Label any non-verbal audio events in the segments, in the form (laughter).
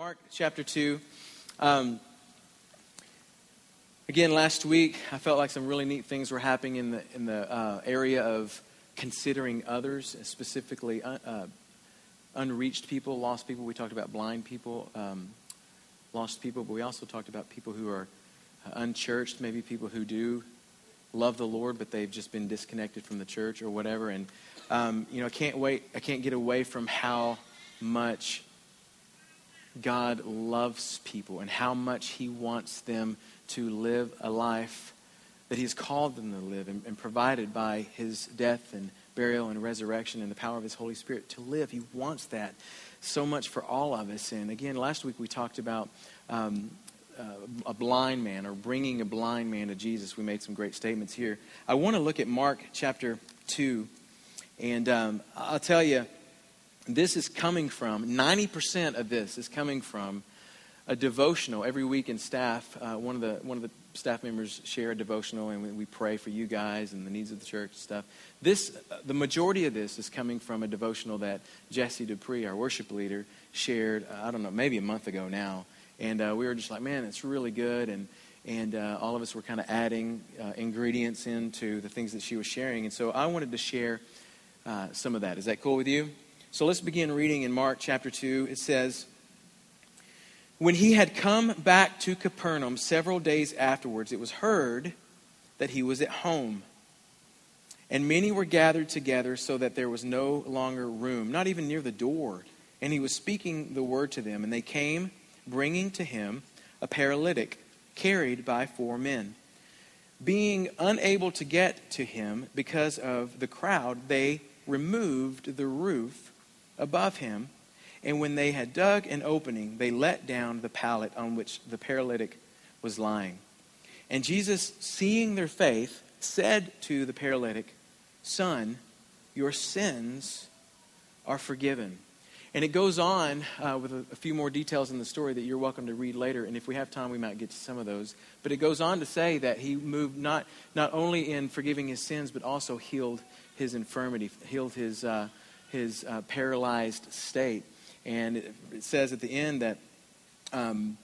Mark chapter 2. Um, again, last week, I felt like some really neat things were happening in the, in the uh, area of considering others, specifically uh, uh, unreached people, lost people. We talked about blind people, um, lost people, but we also talked about people who are uh, unchurched, maybe people who do love the Lord, but they've just been disconnected from the church or whatever. And, um, you know, I can't wait, I can't get away from how much God loves people and how much He wants them to live a life that He has called them to live and, and, provided by His death and burial and resurrection and the power of His Holy Spirit to live. He wants that so much for all of us. And again, last week we talked about um, uh, a blind man or bringing a blind man to Jesus. We made some great statements here. I want to look at Mark chapter 2. And um, I'll tell you, this is coming from, 90% of this is coming from a devotional. Every week in staff, uh, one, of the, one of the staff members share a devotional, and we, we, pray for you guys and the needs of the church and stuff. This, uh, the majority of this is coming from a devotional that Jesse Dupree, our worship leader, shared, uh, I don't know, maybe a month ago now. And uh, we were just like, man, it's really good. And, and uh, all of us were kind of adding uh, ingredients into the things that she was sharing. And so I wanted to share some of that. Is that cool with you? So let's begin reading in Mark chapter 2. It says, When he had come back to Capernaum several days afterwards, it was heard that he was at home. And many were gathered together so that there was no longer room, not even near the door. And he was speaking the word to them. And they came, bringing to him a paralytic carried by four men. Being unable to get to him because of the crowd, they removed the roof above him. And when they had dug an opening, they let down the pallet on which the paralytic was lying. And Jesus, seeing their faith, said to the paralytic, Son, your sins are forgiven. And it goes on uh, with a, a, few more details in the story that you're welcome to read later. And if we have time, we might get to some of those. But it goes on to say that he moved not, not only in forgiving his sins, but also healed his infirmity, healed his, uh, his uh, paralyzed state. And it, says at the end that um,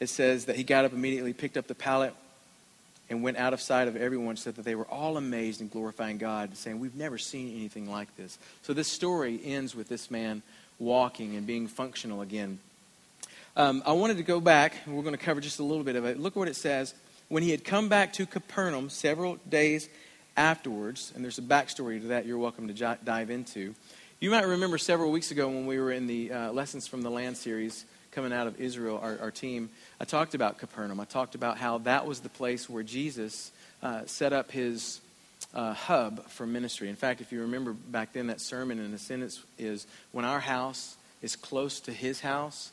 it says that he got up immediately, picked up the pallet, and went out of sight of everyone, so that they were all amazed and glorifying God, saying, We've never seen anything like this. So this story ends with this man walking and being functional again. Um, I wanted to go back, we're going to cover just a little bit of it. Look what it says. When he had come back to Capernaum several days afterwards, and there's a backstory to that you're welcome to j- dive into. You might remember several weeks ago when we were in the uh, Lessons from the Land series coming out of Israel, our, our, team, I talked about Capernaum. I talked about how that was the place where Jesus uh, set up his uh, hub for ministry. In fact, if you remember back then, that sermon in a sentence is when our house is close to his house,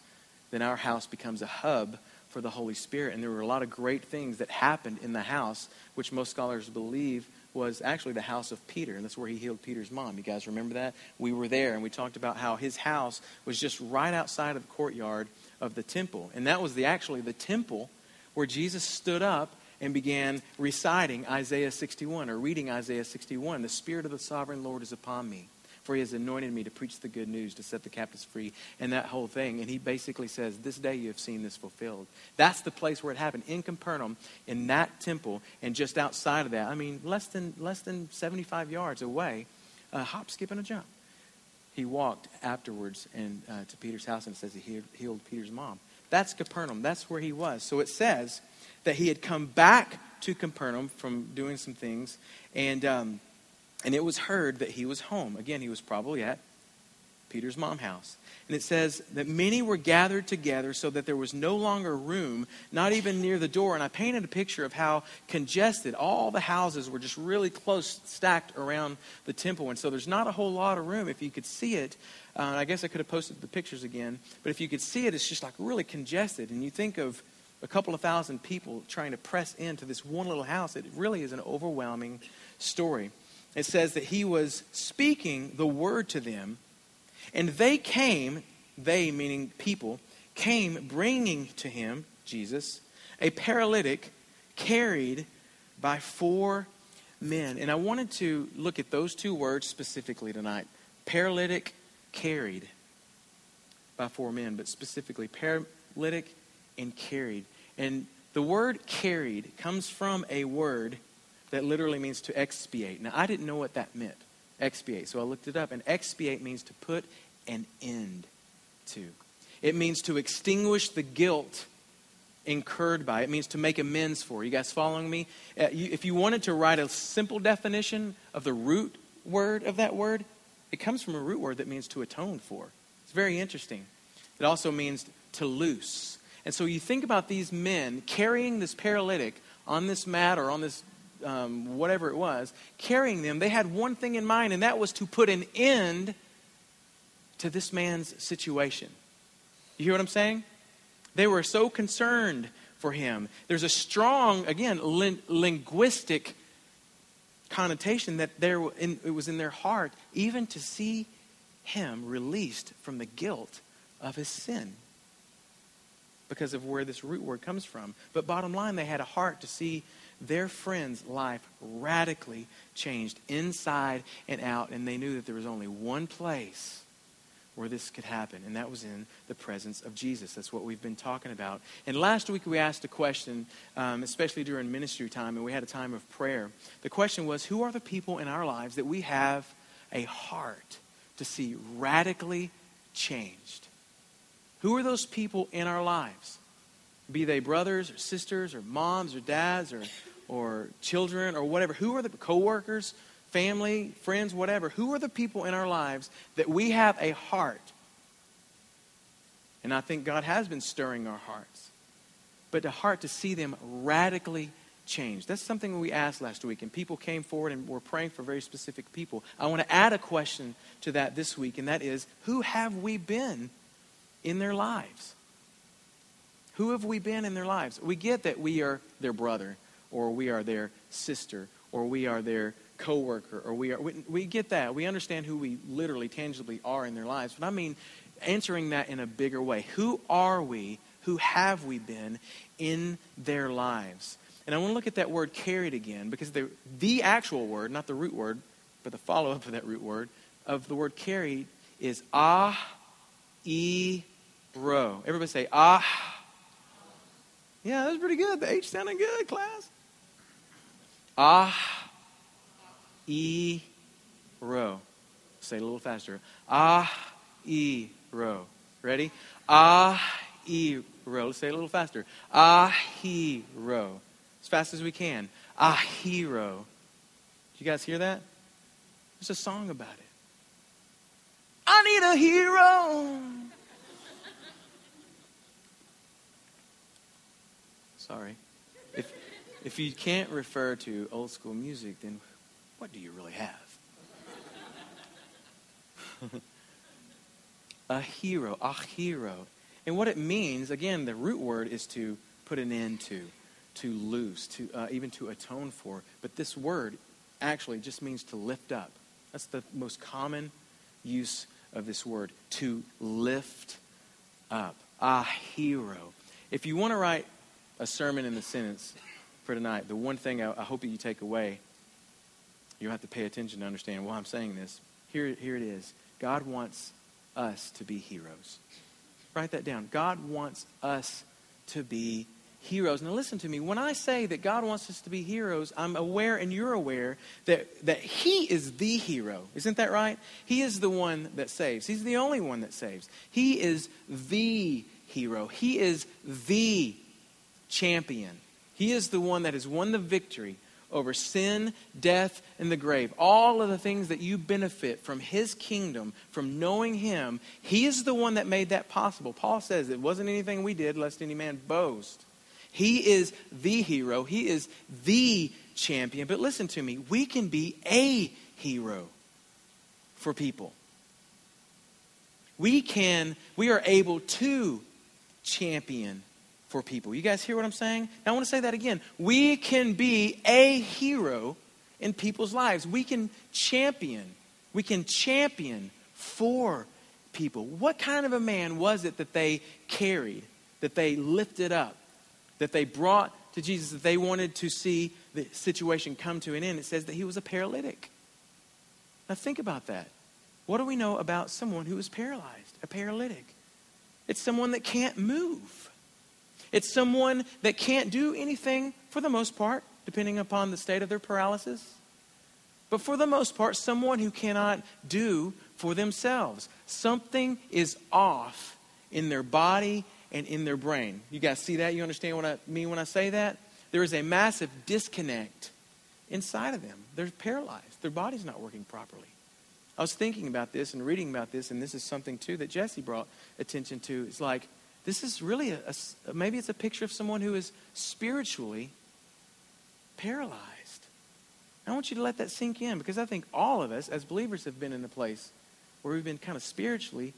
then our house becomes a hub for the Holy Spirit. And there were a lot of great things that happened in the house, which most scholars believe was actually the house of Peter, and that's where he healed Peter's mom. You guys remember that? We were there, and we talked about how his house was just right outside of the courtyard of the temple. And that was the actually the temple where Jesus stood up and began reciting Isaiah 61 or reading Isaiah 61. The Spirit of the sovereign Lord is upon me for he has anointed me to preach the good news, to set the captives free, and that whole thing. And he basically says, This day you have seen this fulfilled. That's the place where it happened, in Capernaum, in that temple, and just outside of that, I mean, less than, less than 75 yards away, a hop, skip, and a jump. He walked afterwards and, uh, to Peter's house, and says he healed Peter's mom. That's Capernaum. That's where he was. So it says that he had come back to Capernaum from doing some things, and. Um, and it was heard that he was home. Again, he was probably at Peter's mom house. And it says that many were gathered together so that there was no longer room, not even near the door. And I painted a picture of how congested all the houses were just really close, stacked around the temple. And so there's not a whole lot of room. If you could see it, uh, I guess I could have posted the pictures again, but if you could see it, it's just like really congested. And you think of a couple of thousand people trying to press into this one little house, it really is an overwhelming story it says that he was speaking the word to them, and they came, they meaning people, came bringing to him, Jesus, a paralytic carried by four men. And I wanted to look at those two words specifically tonight paralytic carried by four men, but specifically paralytic and carried. And the word carried comes from a word that literally means to expiate. Now, I didn't know what that meant, expiate. So I looked it up, and expiate means to put an end to. It means to extinguish the guilt incurred by. It means to make amends for. You guys following me? Uh, if you wanted to write a simple definition of the root word of that word, it comes from a root word that means to atone for. It's very interesting. It also means to loose. And so you think about these men carrying this paralytic on this mat or on this um, whatever it was, carrying them. They had one thing in mind, and that was to put an end to this man's situation. You hear what I'm saying? They were so concerned for him. There's a strong, again, lin- linguistic connotation that there in, it was in their heart even to see him released from the guilt of his sin because of where this root word comes from. But bottom line, they had a heart to see their friend's life radically changed inside and out, and they knew that there was only one place where this could happen, and that was in the presence of Jesus. That's what we've been talking about. And last week we asked a question, um, especially during ministry time, and we had a time of prayer. The question was Who are the people in our lives that we have a heart to see radically changed? Who are those people in our lives? Be they brothers or sisters or moms or dads or, or children or whatever. Who are the coworkers? family, friends, whatever, who are the people in our lives that we have a heart? And I think God has been stirring our hearts. But a heart to see them radically changed. That's something we asked last week, and people came forward and were praying for very specific people. I want to add a question to that this week, and that is who have we been in their lives? Who have we been in their lives? We get that we are their brother, or we are their sister, or we are their coworker or we are we, we get that. We understand who we literally tangibly are in their lives. But i mean answering that in a bigger way. Who are we? Who have we been in their lives? And i want to look at that word carried again because the, the actual word not the root word but the follow-up of that root word of the word carried is ah e ro everybody say ah. Yeah that was pretty good. The h sounded good class ah E ro. Say it a little faster. Ah, e ro. Ready? Ah, e ro. Let's say it a little faster. Ah, he ro. As fast as we can. Ah, hero. Did you guys hear that? There's a song about it. I need a hero. Sorry. If, you can't refer to old school music, then what do you really have? (laughs) a hero, a hero. And what it means, again, the root word is to put an end to, to lose, to uh, even to atone for. But this word actually just means to lift up. That's the most common use of this word, to lift up. A hero. If you want to write a sermon in the sentence for tonight, the one thing I, I hope that you take away you have to pay attention to understand why I'm saying this. Here, here it is. God wants us to be heroes. Write that down. God wants us to be heroes. Now, listen to me. When I say that God wants us to be heroes, I'm aware and you're aware that, that He is the hero. Isn't that right? He is the one that saves. He's the only one that saves. He is the hero. He is the champion. He is the one that has won the victory over sin, death, and the grave. All of the things that you benefit from His kingdom, from knowing Him, He is the one that made that possible. Paul says it wasn't anything we did, lest any man boast. He is the hero, He is the champion. But listen to me, we can be a hero for people. We can, we are able to champion for people. You guys hear what I'm saying? Now, I want to say that again. We can be a hero in people's lives. We can champion. We can champion for people. What kind of a man was it that they carried, that they lifted up, that they brought to Jesus, that they wanted to see the situation come to an end? It says that he was a paralytic. Now, think about that. What do we know about someone who is paralyzed, a paralytic? It's someone that can't move. It's someone that can't do anything for the most part, depending upon the state of their paralysis. But for the most part, someone who cannot do for themselves. Something is off in their body and in their brain. You guys see that? You understand what I mean when I say that? There is a massive disconnect inside of them. They're paralyzed, their body's not working properly. I was thinking about this and reading about this, and this is something too that Jesse brought attention to. It's like, this is really a, a maybe it's a picture of someone who is spiritually paralyzed. I want you to let that sink in because I think all of us as believers have been in a place where we've been kind of spiritually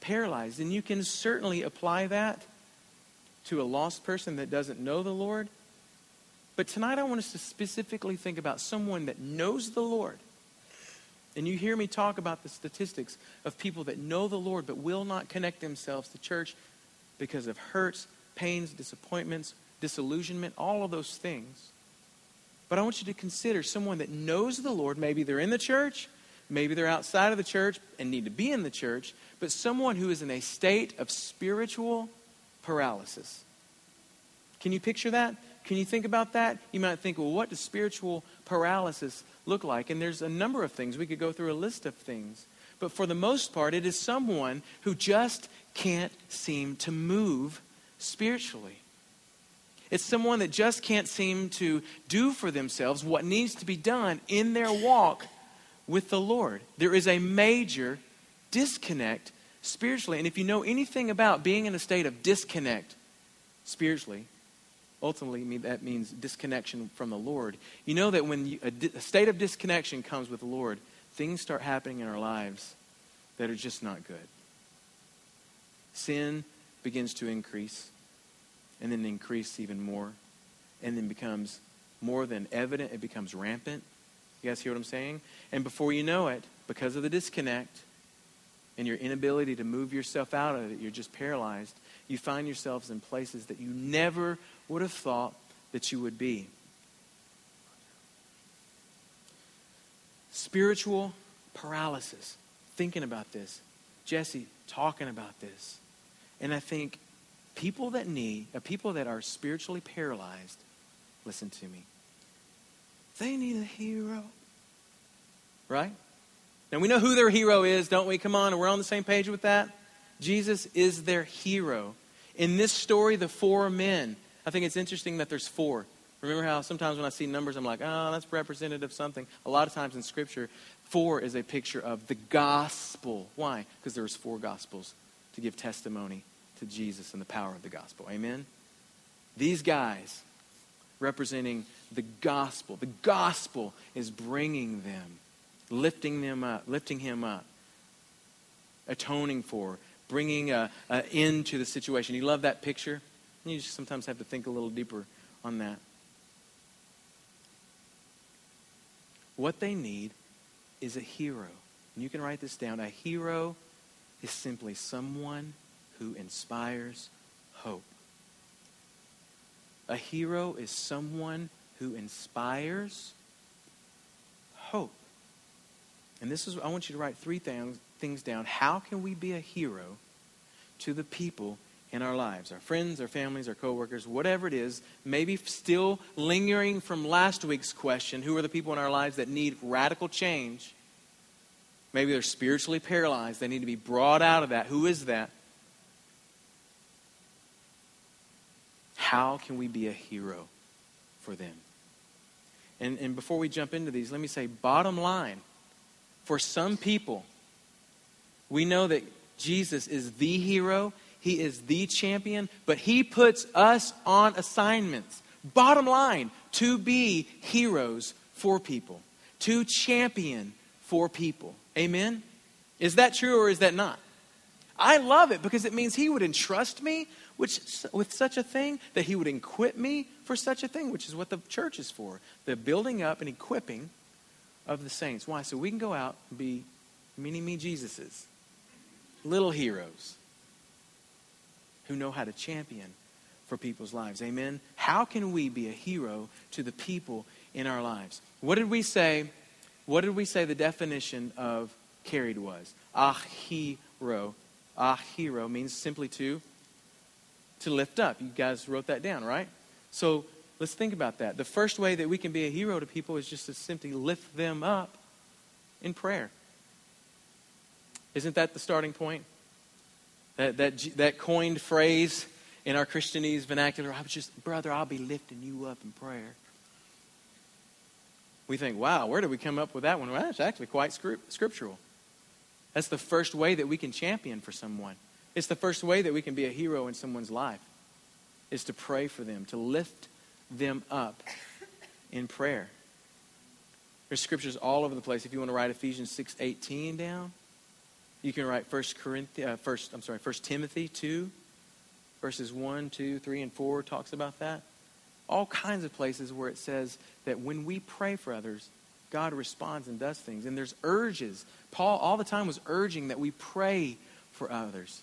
paralyzed. And you can certainly apply that to a lost person that doesn't know the Lord. But tonight I want us to specifically think about someone that knows the Lord and you hear me talk about the statistics of people that know the Lord but will not connect themselves to church because of hurts, pains, disappointments, disillusionment, all of those things. But I want you to consider someone that knows the Lord. Maybe they're in the church, maybe they're outside of the church and need to be in the church, but someone who is in a state of spiritual paralysis. Can you picture that? Can you think about that? You might think, well, what does spiritual paralysis look like? And there's a number of things. We could go through a list of things. But for the most part, it is someone who just can't seem to move spiritually. It's someone that just can't seem to do for themselves what needs to be done in their walk with the Lord. There is a major disconnect spiritually. And if you know anything about being in a state of disconnect spiritually, ultimately that means disconnection from the Lord. You know that when a state of disconnection comes with the Lord, things start happening in our lives that are just not good. Sin begins to increase, and then increase even more, and then becomes more than evident, it becomes rampant. You guys hear what I'm saying? And before you know it, because of the disconnect and your inability to move yourself out of it, you're just paralyzed. You find yourselves in places that you never would have thought that you would be. Spiritual paralysis. Thinking about this. Jesse talking about this. And I think people that need, uh, people that are spiritually paralyzed, listen to me. They need a hero. Right? Now we know who their hero is, don't we? Come on, we're on the same page with that. Jesus is their hero. In this story, the four men I think it's interesting that there's four. Remember how sometimes when I see numbers, I'm like, oh, that's representative of something. A lot of times in Scripture, four is a picture of the gospel. Why? Because there's four gospels to give testimony to Jesus and the power of the gospel. Amen? These guys representing the gospel. The gospel is bringing them, lifting them up, lifting him up, atoning for, bringing an end to the situation. You love that picture? You just sometimes have to think a little deeper on that. What they need is a hero. And you can write this down. A hero is simply someone who inspires hope. A hero is someone who inspires hope. And this is, I want you to write three things, things down. How can we be a hero to the people in our lives our friends, our families, our coworkers, whatever it is, maybe still lingering from last week's question who are the people in our lives that need radical change? Maybe they're spiritually paralyzed. They need to be brought out of that. Who is that? How can we be a hero for them? And, and before we jump into these, let me say bottom line for some people, we know that Jesus is the hero he is the champion, but He puts us on assignments. Bottom line, to be heroes for people, to champion for people. Amen? Is that true or is that not? I love it because it means He would entrust me which, with such a thing, that He would equip me for such a thing, which is what the church is for the building up and equipping of the saints. Why? So we can go out and be mini me Jesuses, little heroes who know how to champion for people's lives. Amen? How can we be a hero to the people in our lives? What did we say? What did we say the definition of carried was? A hero. a hero means simply to to lift up. You guys wrote that down, right? So let's think about that. The first way that we can be a hero to people is just to simply lift them up in prayer. Isn't that the starting point? That, that, that coined phrase in our Christianese vernacular, I was just, brother, I'll be lifting you up in prayer. We think, wow, where did we come up with that one? Well, that's actually quite scriptural. That's the first way that we can champion for someone. It's the first way that we can be a hero in someone's life, is to pray for them, to lift them up in prayer. There's scriptures all over the place. If you want to write Ephesians 6:18 down, you can write 1 Corinthians, uh, first, I'm sorry, 1 Timothy 2, verses 1, 2, 3, and 4 talks about that. All kinds of places where it says that when we pray for others, God responds and does things. And there's urges. Paul all the time was urging that we pray for others,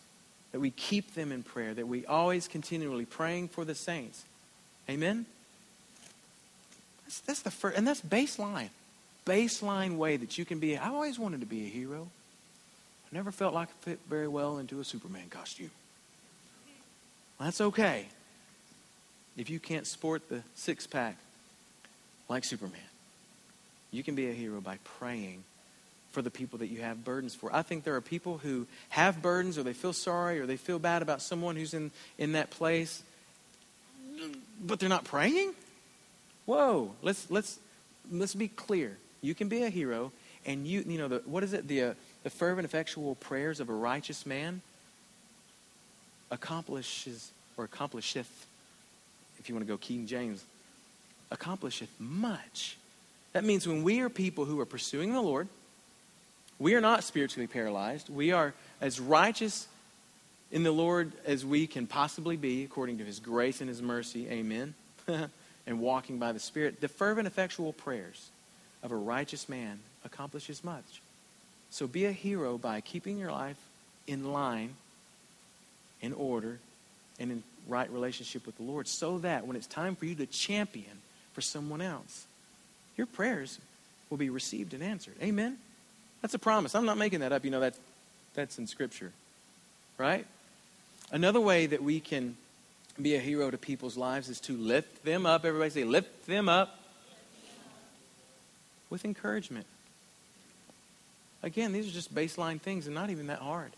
that we keep them in prayer, that we always continually praying for the saints. Amen? That's, that's the first, and that's baseline. Baseline way that you can be. I always wanted to be a hero. I never felt like I fit very well into a Superman costume. That's okay. If you can't sport the six pack like Superman, you can be a hero by praying for the people that you have burdens for. I think there are people who have burdens or they feel sorry or they feel bad about someone who's in, in that place, but they're not praying? Whoa, let's, let's, let's be clear. You can be a hero, and you, you know, the, what is it? The, uh, the fervent, effectual prayers of a righteous man accomplishes or accomplisheth, if you want to go King James, accomplisheth much. That means when we are people who are pursuing the Lord, we are not spiritually paralyzed. We are as righteous in the Lord as we can possibly be according to his grace and his mercy. Amen. (laughs) and walking by the Spirit. The fervent, effectual prayers of a righteous man accomplishes much. So be a hero by keeping your life in line, in order, and in right relationship with the Lord so that when it's time for you to champion for someone else, your prayers will be received and answered. Amen? That's a promise. I'm not making that up. You know, that's, that's in Scripture. Right? Another way that we can be a hero to people's lives is to lift them up. Everybody say, lift them up with encouragement. Again, these are just baseline things and not even that hard.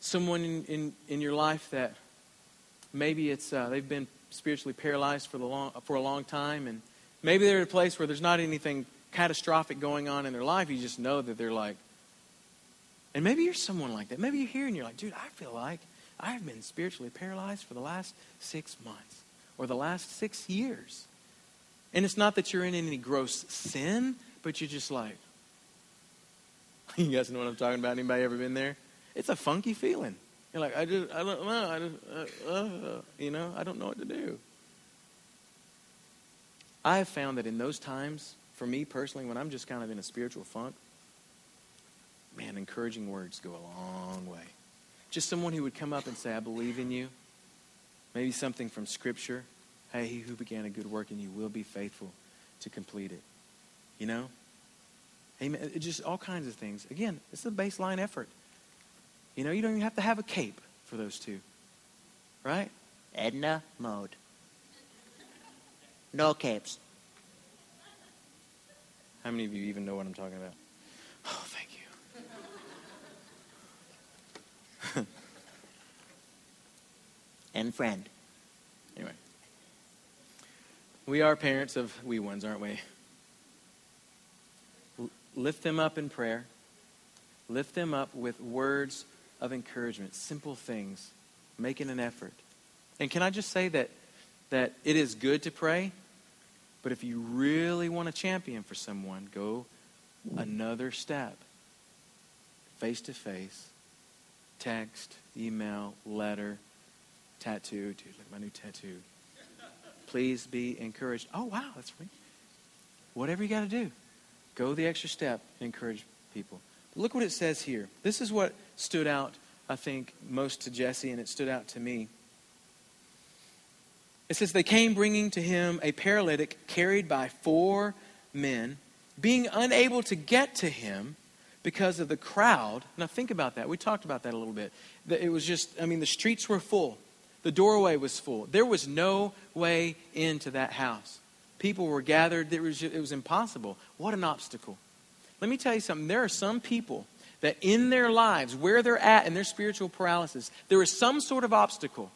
Someone in, in, in your life that maybe it's uh, they've been spiritually paralyzed for, the long, for a long time, and maybe they're at a place where there's not anything catastrophic going on in their life. You just know that they're like, and maybe you're someone like that. Maybe you're here and you're like, dude, I feel like I've been spiritually paralyzed for the last six months or the last six years. And it's not that you're in any gross sin, but you're just like, (laughs) you guys know what I'm talking about? Anybody ever been there? It's a funky feeling. You're like, I just, I don't know, I just, uh, uh, you know, I don't know what to do. I have found that in those times, for me personally, when I'm just kind of in a spiritual funk, man, encouraging words go a long way. Just someone who would come up and say, I believe in you. Maybe something from Scripture. Hey, he who began a good work in you will be faithful to complete it. You know? Amen. Just all kinds of things. Again, it's a baseline effort. You know, you don't even have to have a cape for those two. Right? Edna Mode. No capes. How many of you even know what I'm talking about? Oh, thank you. (laughs) and friend. Anyway. We are parents of wee ones, aren't we? Lift them up in prayer. Lift them up with words of encouragement, simple things, making an effort. And can I just say that that it is good to pray, but if you really want to champion for someone, go another step. Face to face, text, email, letter, tattoo. Dude, look at my new tattoo. Please be encouraged. Oh, wow, that's me. Whatever you got to do. Go the extra step and encourage people. But look what it says here. This is what stood out, I think, most to Jesse, and it stood out to me. It says, They came bringing to him a paralytic carried by four men. Being unable to get to him, because of the crowd. Now, think about that. We talked about that a little bit. It was just, I mean, the streets were full, the doorway was full. There was no way into that house. People were gathered, it was, it was impossible. What an obstacle. Let me tell you something. There are some people that in their lives, where they're at in their spiritual paralysis, there is some sort of obstacle.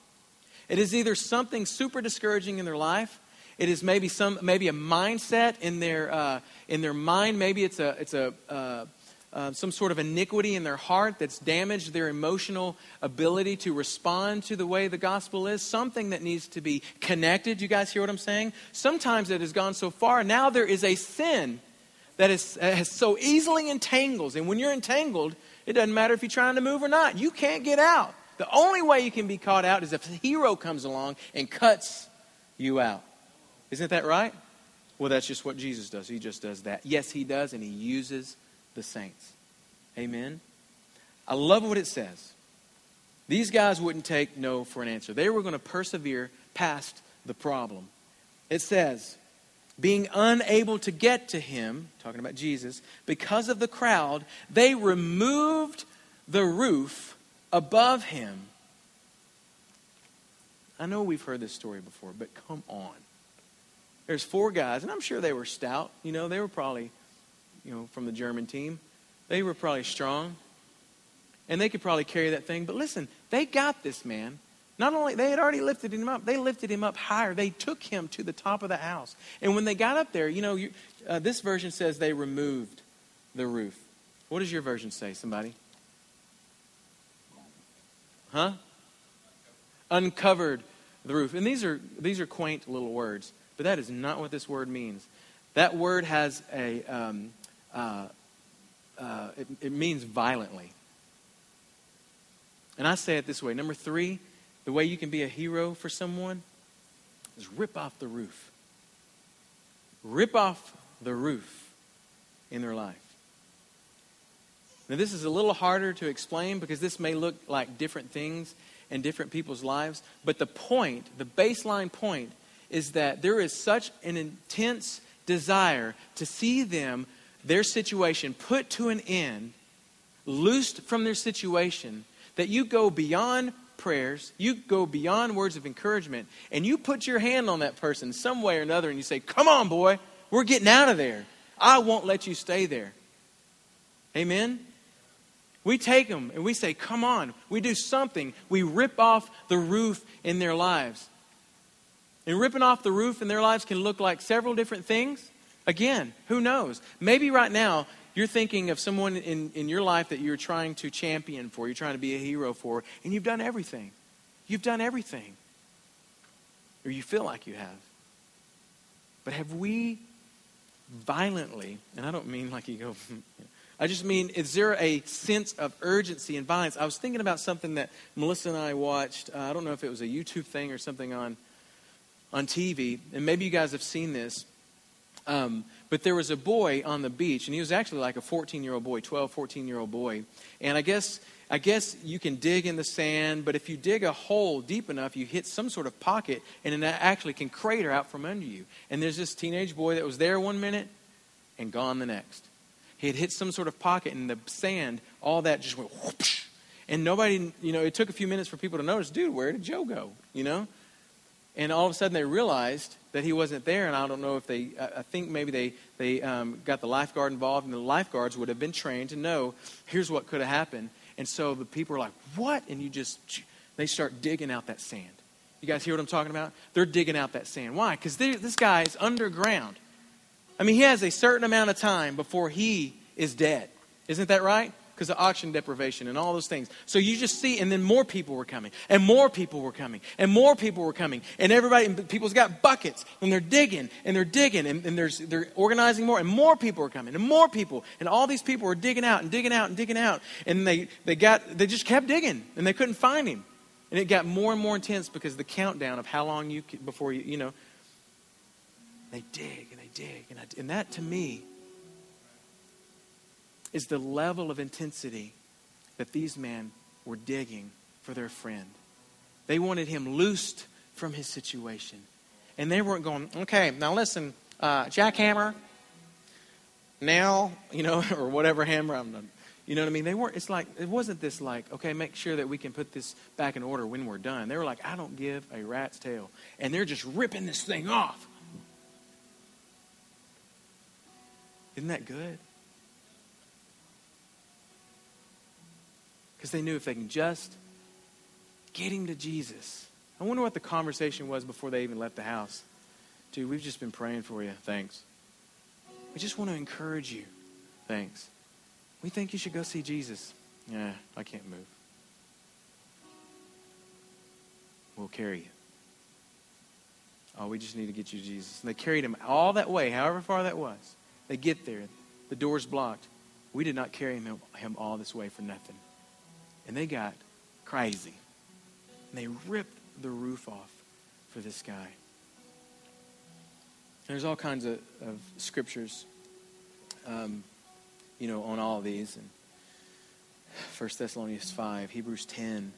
It is either something super discouraging in their life, it is maybe some maybe a mindset in their uh, in their mind. Maybe it's a it's a uh, uh, some sort of iniquity in their heart that's damaged their emotional ability to respond to the way the gospel is, something that needs to be connected. You guys hear what I'm saying? Sometimes it has gone so far. Now there is a sin that is, has so easily entangles. And when you're entangled, it doesn't matter if you're trying to move or not. You can't get out. The only way you can be caught out is if a hero comes along and cuts you out. Isn't that right? Well, that's just what Jesus does. He just does that. Yes, he does, and he uses the saints. Amen. I love what it says. These guys wouldn't take no for an answer. They were going to persevere past the problem. It says, being unable to get to him, talking about Jesus, because of the crowd, they removed the roof above him. I know we've heard this story before, but come on. There's four guys, and I'm sure they were stout. You know, they were probably you know, from the German team. They were probably strong. And they could probably carry that thing. But listen, they got this man. Not only, they had already lifted him up, they lifted him up higher. They took him to the top of the house. And when they got up there, you know, you, uh, this version says they removed the roof. What does your version say, somebody? Huh? Uncovered the roof. And these are, these are quaint little words, but that is not what this word means. That word has a, um, uh, uh, it, it means violently. And I say it this way number three, the way you can be a hero for someone is rip off the roof. Rip off the roof in their life. Now, this is a little harder to explain because this may look like different things in different people's lives, but the point, the baseline point, is that there is such an intense desire to see them their situation put to an end, loosed from their situation, that you go beyond prayers, you go beyond words of encouragement, and you put your hand on that person some way or another and you say, Come on, boy, we're getting out of there. I won't let you stay there. Amen? We take them and we say, Come on. We do something. We rip off the roof in their lives. And ripping off the roof in their lives can look like several different things. Again, who knows? Maybe right now you're thinking of someone in, in your life that you're trying to champion for, you're trying to be a hero for, and you've done everything. You've done everything. Or you feel like you have. But have we violently, and I don't mean like you go, (laughs) I just mean, is there a sense of urgency and violence? I was thinking about something that Melissa and I watched. Uh, I don't know if it was a YouTube thing or something on, on TV, and maybe you guys have seen this. Um, but there was a boy on the beach, and he was actually like a 14 year old boy, 12, 14 year old boy. And I guess, I guess you can dig in the sand, but if you dig a hole deep enough, you hit some sort of pocket, and it actually can crater out from under you. And there's this teenage boy that was there one minute and gone the next. He had hit some sort of pocket, and the sand, all that just went whoosh. And nobody, you know, it took a few minutes for people to notice, dude, where did Joe go? You know? And all of a sudden they realized that he wasn't there. And I don't know if they, I think maybe they, they um, got the lifeguard involved, and the lifeguards would have been trained to know here's what could have happened. And so the people are like, what? And you just, they start digging out that sand. You guys hear what I'm talking about? They're digging out that sand. Why? Because this guy is underground. I mean, he has a certain amount of time before he is dead. Isn't that right? Because of oxygen deprivation and all those things. So you just see, and then more people were coming, and more people were coming, and more people were coming, and everybody, and people's got buckets, and they're digging, and they're digging, and, and there's, they're organizing more, and more people are coming, and more people, and all these people were digging out and digging out and digging out, and they, they got, they just kept digging, and they couldn't find him. And it got more and more intense because the countdown of how long you, before you, you know, they dig and they dig, and, I, and that to me is the level of intensity that these men were digging for their friend. They wanted him loosed from his situation. And they weren't going, okay, now listen, uh, jackhammer, nail, you know, (laughs) or whatever hammer. I'm not, You know what I mean? They weren't, it's like, it wasn't this like, okay, make sure that we can put this back in order when we're done. They were like, I don't give a rat's tail. And they're just ripping this thing off. Isn't that good? Because they knew if they can just get him to Jesus. I wonder what the conversation was before they even left the house. Dude, we've just been praying for you. Thanks. We just want to encourage you. Thanks. We think you should go see Jesus. Yeah, I can't move. We'll carry you. Oh, we just need to get you to Jesus. And they carried him all that way, however far that was. They get there. The door's blocked. We did not carry him, him all this way for nothing. And they got crazy. And they ripped the roof off for this guy. There's all kinds of, of scriptures, um, you know, on all these. And 1 Thessalonians 5, Hebrews 10,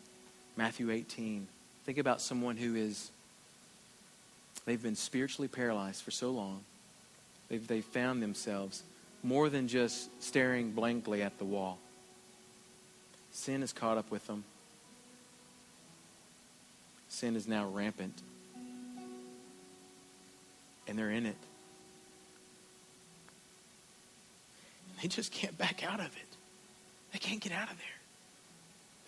Matthew 18. Think about someone who is, they've been spiritually paralyzed for so long. They've, they've found themselves more than just staring blankly at the wall. Sin has caught up with them. Sin is now rampant. And they're in it. They just can't back out of it. They can't get out of there.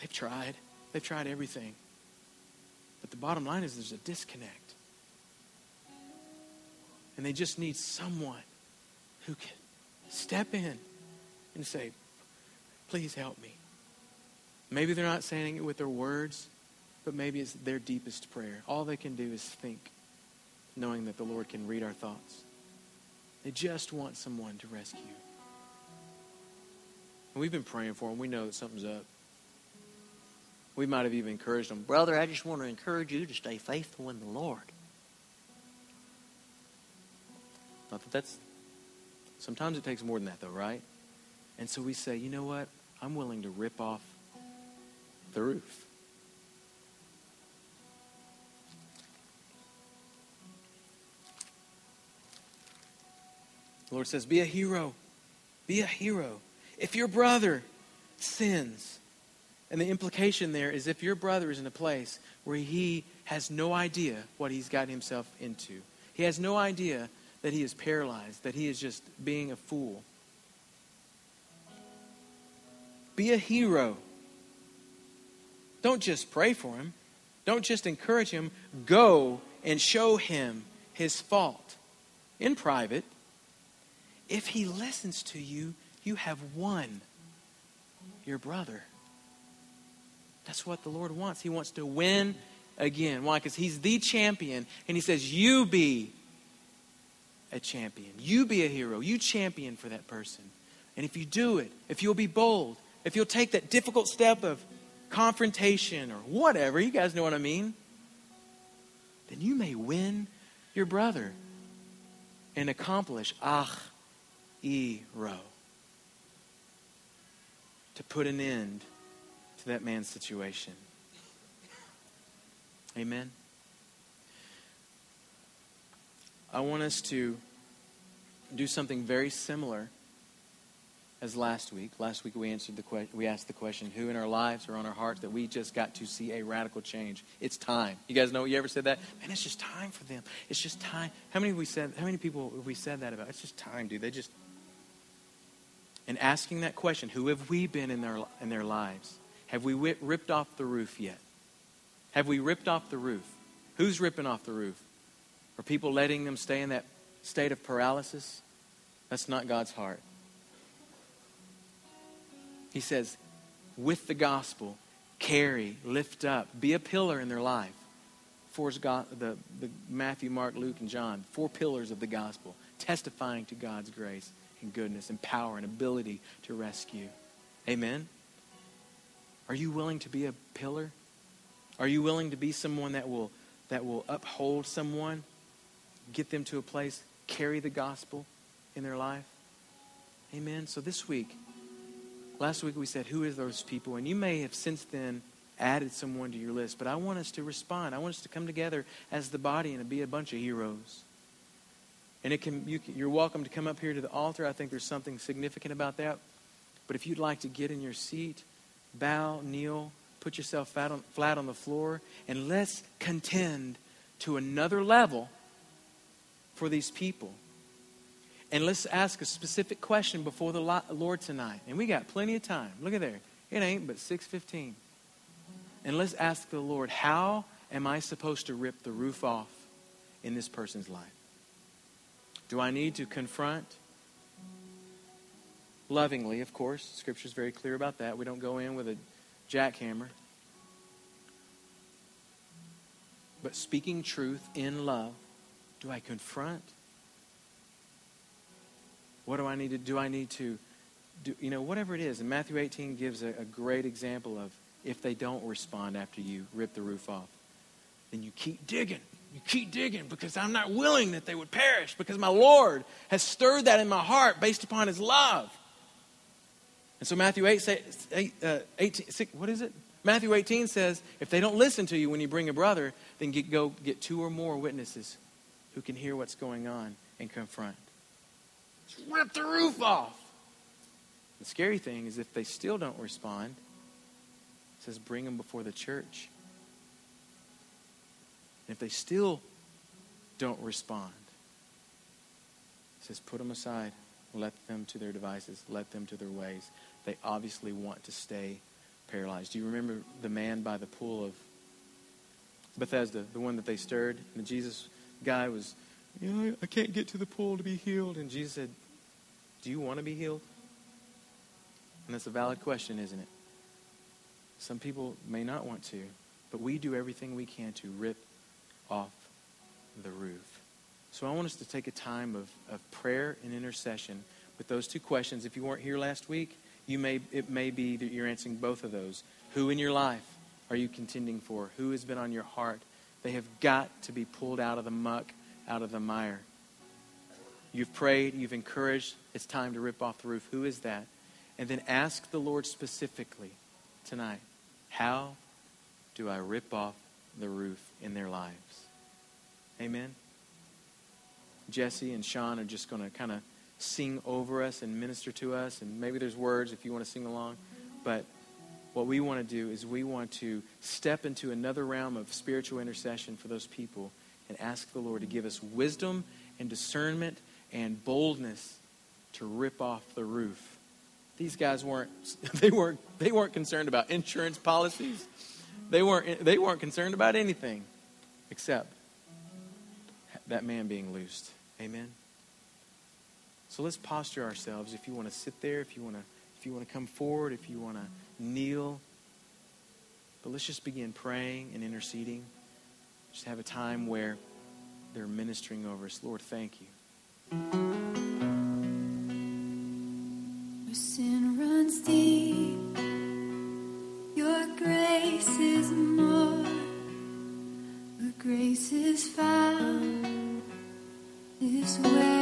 They've tried. They've tried everything. But the bottom line is there's a disconnect. And they just need someone who can step in and say, Please help me. Maybe they're not saying it with their words, but maybe it's their deepest prayer. All they can do is think, knowing that the Lord can read our thoughts. They just want someone to rescue. And we've been praying for them. We know that something's up. We might have even encouraged them. Brother, I just want to encourage you to stay faithful in the Lord. Not that that's. Sometimes it takes more than that, though, right? And so we say, you know what? I'm willing to rip off the roof. The Lord says, Be a hero. Be a hero. If your brother sins, and the implication there is if your brother is in a place where he has no idea what he's gotten himself into, he has no idea that he is paralyzed, that he is just being a fool. Be a hero. Don't just pray for him. Don't just encourage him. Go and show him his fault in private. If he listens to you, you have won your brother. That's what the Lord wants. He wants to win again. Why? Because he's the champion. And he says, You be a champion. You be a hero. You champion for that person. And if you do it, if you'll be bold, if you'll take that difficult step of confrontation or whatever, you guys know what I mean, then you may win your brother and accomplish ach e ro to put an end to that man's situation. Amen. I want us to do something very similar as last week. Last week we answered the que- we asked the question, who in our lives or on our hearts that we just got to see a radical change. It's time. You guys know you ever said that? Man, it's just time for them. It's just time. How many we said how many people have we said that about? It's just time, dude. They just and asking that question, who have we been in their in their lives? Have we ripped off the roof yet? Have we ripped off the roof? Who's ripping off the roof? Are people letting them stay in that state of paralysis? That's not God's heart. He says, with the gospel, carry, lift up, be a pillar in their life. Four the, the Matthew, Mark, Luke, and John, four pillars of the gospel, testifying to God's grace and goodness and power and ability to rescue. Amen? Are you willing to be a pillar? Are you willing to be someone that will, that will uphold someone, get them to a place, carry the gospel in their life? Amen? So this week, last week we said, Who is those people? And you may have since then added someone to your list, but I want us to respond. I want us to come together as the body and be a bunch of heroes. And it can, you can, you're welcome to come up here to the altar. I think there's something significant about that. But if you'd like to get in your seat, bow, kneel, put yourself flat on, flat on the floor, and let's contend to another level for these people. And let's ask a specific question before the Lord tonight. And we got plenty of time. Look at there. It ain't but 6:15. And let's ask the Lord, how am I supposed to rip the roof off in this person's life? Do I need to confront lovingly, of course? Scripture is very clear about that. We don't go in with a jackhammer. But speaking truth in love, do I confront? What do I need to do? I need to do, you know, whatever it is. And Matthew 18 gives a, a great example of if they don't respond after you rip the roof off, then you keep digging. You keep digging because I'm not willing that they would perish because my Lord has stirred that in my heart based upon his love. And so Matthew 8, say, 8 uh, 18, 6, what is it? Matthew 18 says, if they don't listen to you when you bring a brother, then get, go get two or more witnesses who can hear what's going on and confront. Just rip the roof off. The scary thing is if they still don't respond, it says bring them before the church. And if they still don't respond, it says put them aside. Let them to their devices. Let them to their ways. They obviously want to stay paralyzed. Do you remember the man by the pool of Bethesda, the one that they stirred? And the Jesus guy was, you know, I can't get to the pool to be healed. And Jesus said, Do you want to be healed? And that's a valid question, isn't it? Some people may not want to, but we do everything we can to rip off the roof. So I want us to take a time of, of prayer and intercession with those two questions. If you weren't here last week, you may, it may be that you're answering both of those. Who in your life are you contending for? Who has been on your heart? They have got to be pulled out of the muck, out of the mire. You've prayed, you've encouraged, it's time to rip off the roof. Who is that? And then ask the Lord specifically tonight how do I rip off the roof in their lives? Amen. Jesse and Sean are just going to kind of sing over us and minister to us. And maybe there's words if you want to sing along. But what we want to do is we want to step into another realm of spiritual intercession for those people and ask the Lord to give us wisdom and discernment and boldness to rip off the roof. These guys weren't (laughs) they weren't they weren't concerned about insurance policies. They weren't they weren't concerned about anything except that man being loosed. Amen. So let's posture ourselves. If you want to sit there, if you want to, if you want to come forward, if you want to kneel. But let's just begin praying and interceding. Just have a time where they're ministering over us. Lord, thank you. Grace is more. Where grace is found. This where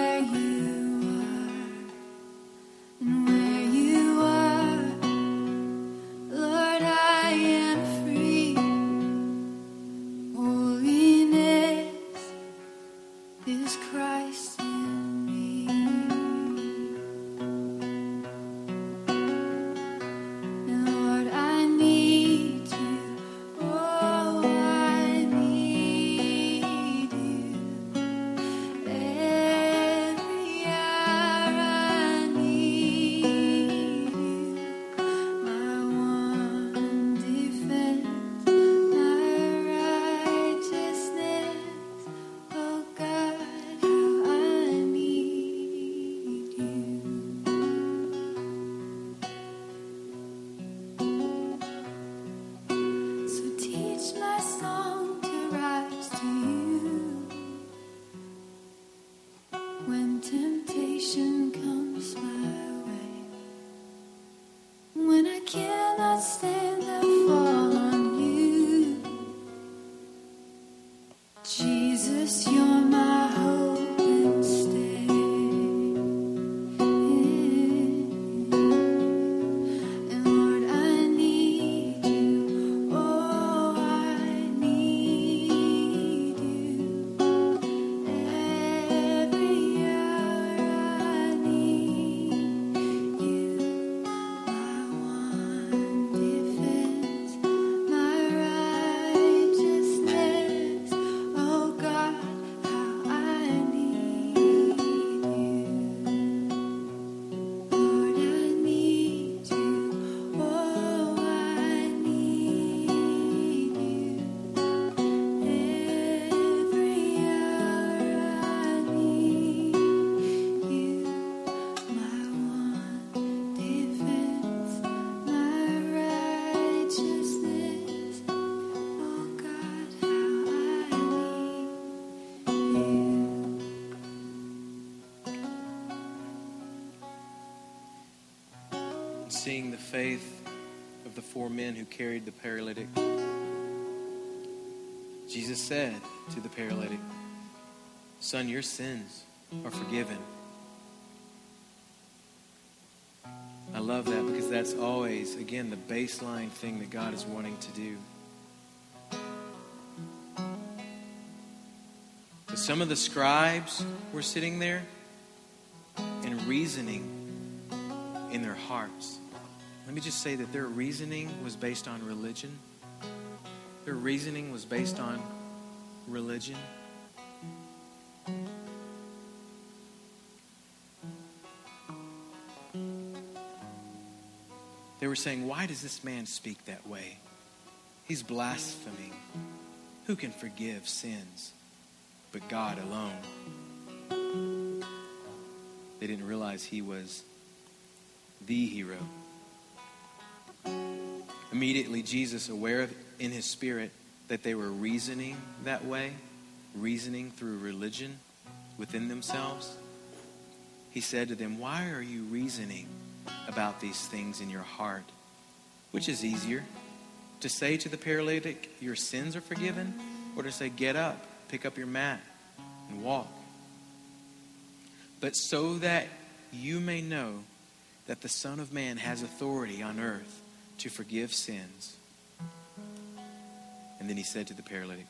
seeing the faith of the four men who carried the paralytic, Jesus said to the paralytic, Son, your sins are forgiven. I love that because that's always, again, the baseline thing that God is wanting to do. But some of the scribes were sitting there and reasoning in their hearts. Let me just say that their reasoning was based on religion. Their reasoning was based on religion. They were saying, Why does this man speak that way? He's blaspheming. Who can forgive sins but God alone? They didn't realize he was the hero. Immediately, Jesus, aware of in his spirit that they were reasoning that way, reasoning through religion within themselves, he said to them, Why are you reasoning about these things in your heart? Which is easier, to say to the paralytic, Your sins are forgiven, or to say, Get up, pick up your mat, and walk? But so that you may know that the Son of Man has authority on earth to forgive sins. And then he said to the paralytic,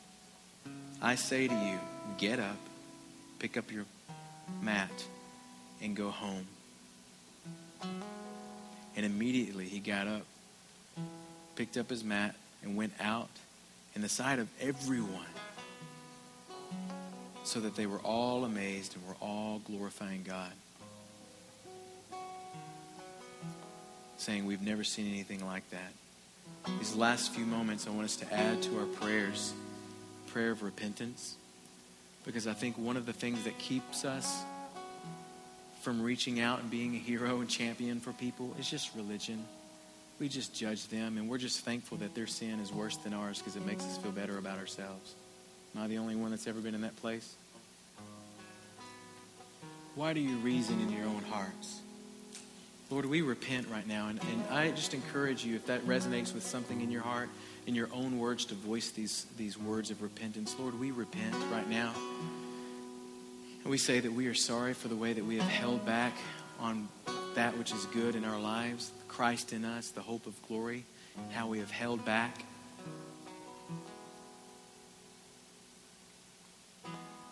I say to you, get up, pick up your mat, and go home. And immediately he got up, picked up his mat, and went out in the sight of everyone so that they were all amazed and were all glorifying God. Saying, We've never seen anything like that. These last few moments, I want us to add to our prayers prayer of repentance. Because I think one of the things that keeps us from reaching out and being a hero and champion for people is just religion. We just judge them, and we're just thankful that their sin is worse than ours because it makes us feel better about ourselves. Am I the only one that's ever been in that place? Why do you reason in your own hearts? Lord, we repent right now. And, and I just encourage you, if that resonates with something in your heart, in your own words, to voice these, these words of repentance. Lord, we repent right now. And we say that we are sorry for the way that we have held back on that which is good in our lives, Christ in us, the hope of glory, how we have held back.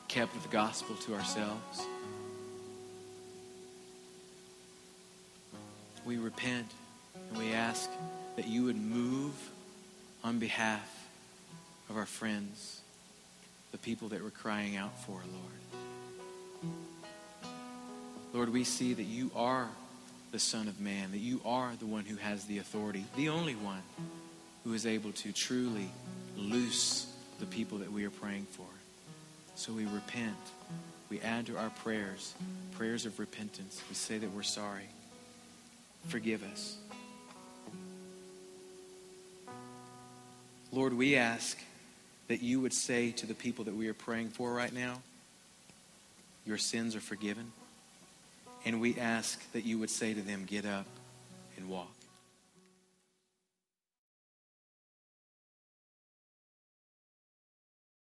Kept the gospel to ourselves. We repent and we ask that you would move on behalf of our friends, the people that we're crying out for, Lord. Lord, we see that you are the Son of Man, that you are the one who has the authority, the only one who is able to truly loose the people that we are praying for. So we repent. We add to our prayers prayers of repentance. We say that we're sorry. Forgive us. Lord, we ask that you would say to the people that we are praying for right now, Your sins are forgiven. And we ask that you would say to them, Get up and walk.